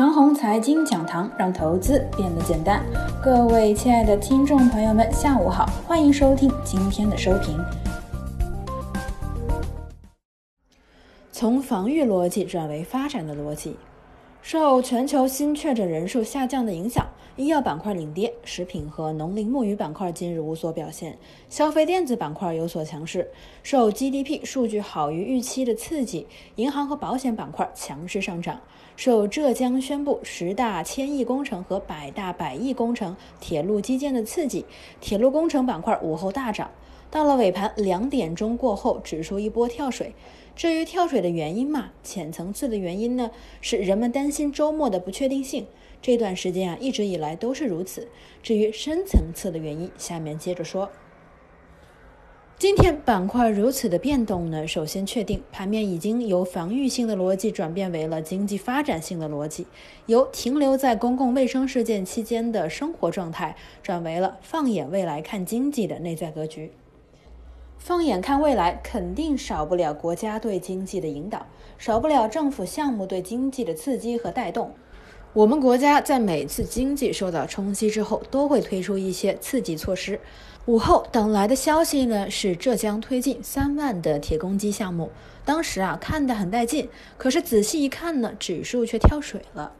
长虹财经讲堂让投资变得简单。各位亲爱的听众朋友们，下午好，欢迎收听今天的收评。从防御逻辑转为发展的逻辑，受全球新确诊人数下降的影响，医药板块领跌，食品和农林牧渔板块今日无所表现，消费电子板块有所强势。受 GDP 数据好于预期的刺激，银行和保险板块强势上涨。受浙江宣布十大千亿工程和百大百亿工程铁路基建的刺激，铁路工程板块午后大涨。到了尾盘两点钟过后，指数一波跳水。至于跳水的原因嘛，浅层次的原因呢，是人们担心周末的不确定性。这段时间啊，一直以来都是如此。至于深层次的原因，下面接着说。今天板块如此的变动呢，首先确定盘面已经由防御性的逻辑转变为了经济发展性的逻辑，由停留在公共卫生事件期间的生活状态，转为了放眼未来看经济的内在格局。放眼看未来，肯定少不了国家对经济的引导，少不了政府项目对经济的刺激和带动。我们国家在每次经济受到冲击之后，都会推出一些刺激措施。午后等来的消息呢，是浙江推进三万的铁公鸡项目。当时啊，看得很带劲，可是仔细一看呢，指数却跳水了。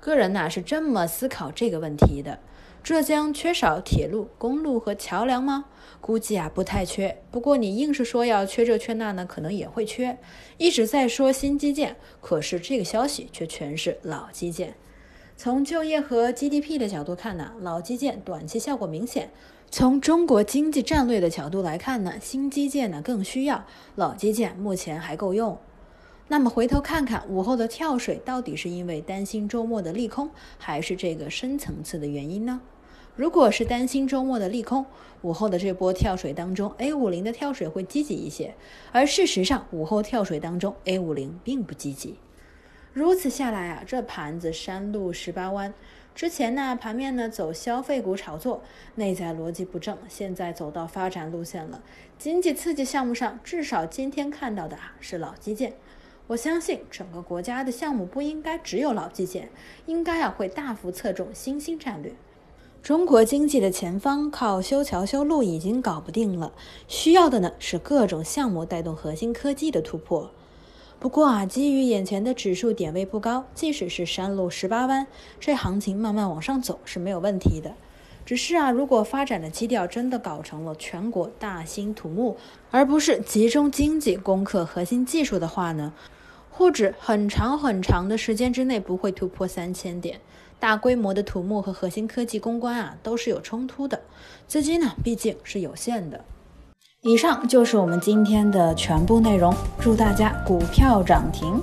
个人呢是这么思考这个问题的：浙江缺少铁路、公路和桥梁吗？估计啊不太缺。不过你硬是说要缺这缺那呢，可能也会缺。一直在说新基建，可是这个消息却全是老基建。从就业和 GDP 的角度看呢，老基建短期效果明显。从中国经济战略的角度来看呢，新基建呢更需要，老基建目前还够用。那么回头看看午后的跳水，到底是因为担心周末的利空，还是这个深层次的原因呢？如果是担心周末的利空，午后的这波跳水当中，A 五零的跳水会积极一些。而事实上，午后跳水当中，A 五零并不积极。如此下来啊，这盘子山路十八弯。之前呢，盘面呢走消费股炒作，内在逻辑不正。现在走到发展路线了，经济刺激项目上，至少今天看到的啊是老基建。我相信整个国家的项目不应该只有老基建，应该啊会大幅侧重新兴战略。中国经济的前方靠修桥修路已经搞不定了，需要的呢是各种项目带动核心科技的突破。不过啊，基于眼前的指数点位不高，即使是山路十八弯，这行情慢慢往上走是没有问题的。只是啊，如果发展的基调真的搞成了全国大兴土木，而不是集中经济攻克核心技术的话呢，沪指很长很长的时间之内不会突破三千点。大规模的土木和核心科技攻关啊，都是有冲突的，资金呢毕竟是有限的。以上就是我们今天的全部内容，祝大家股票涨停。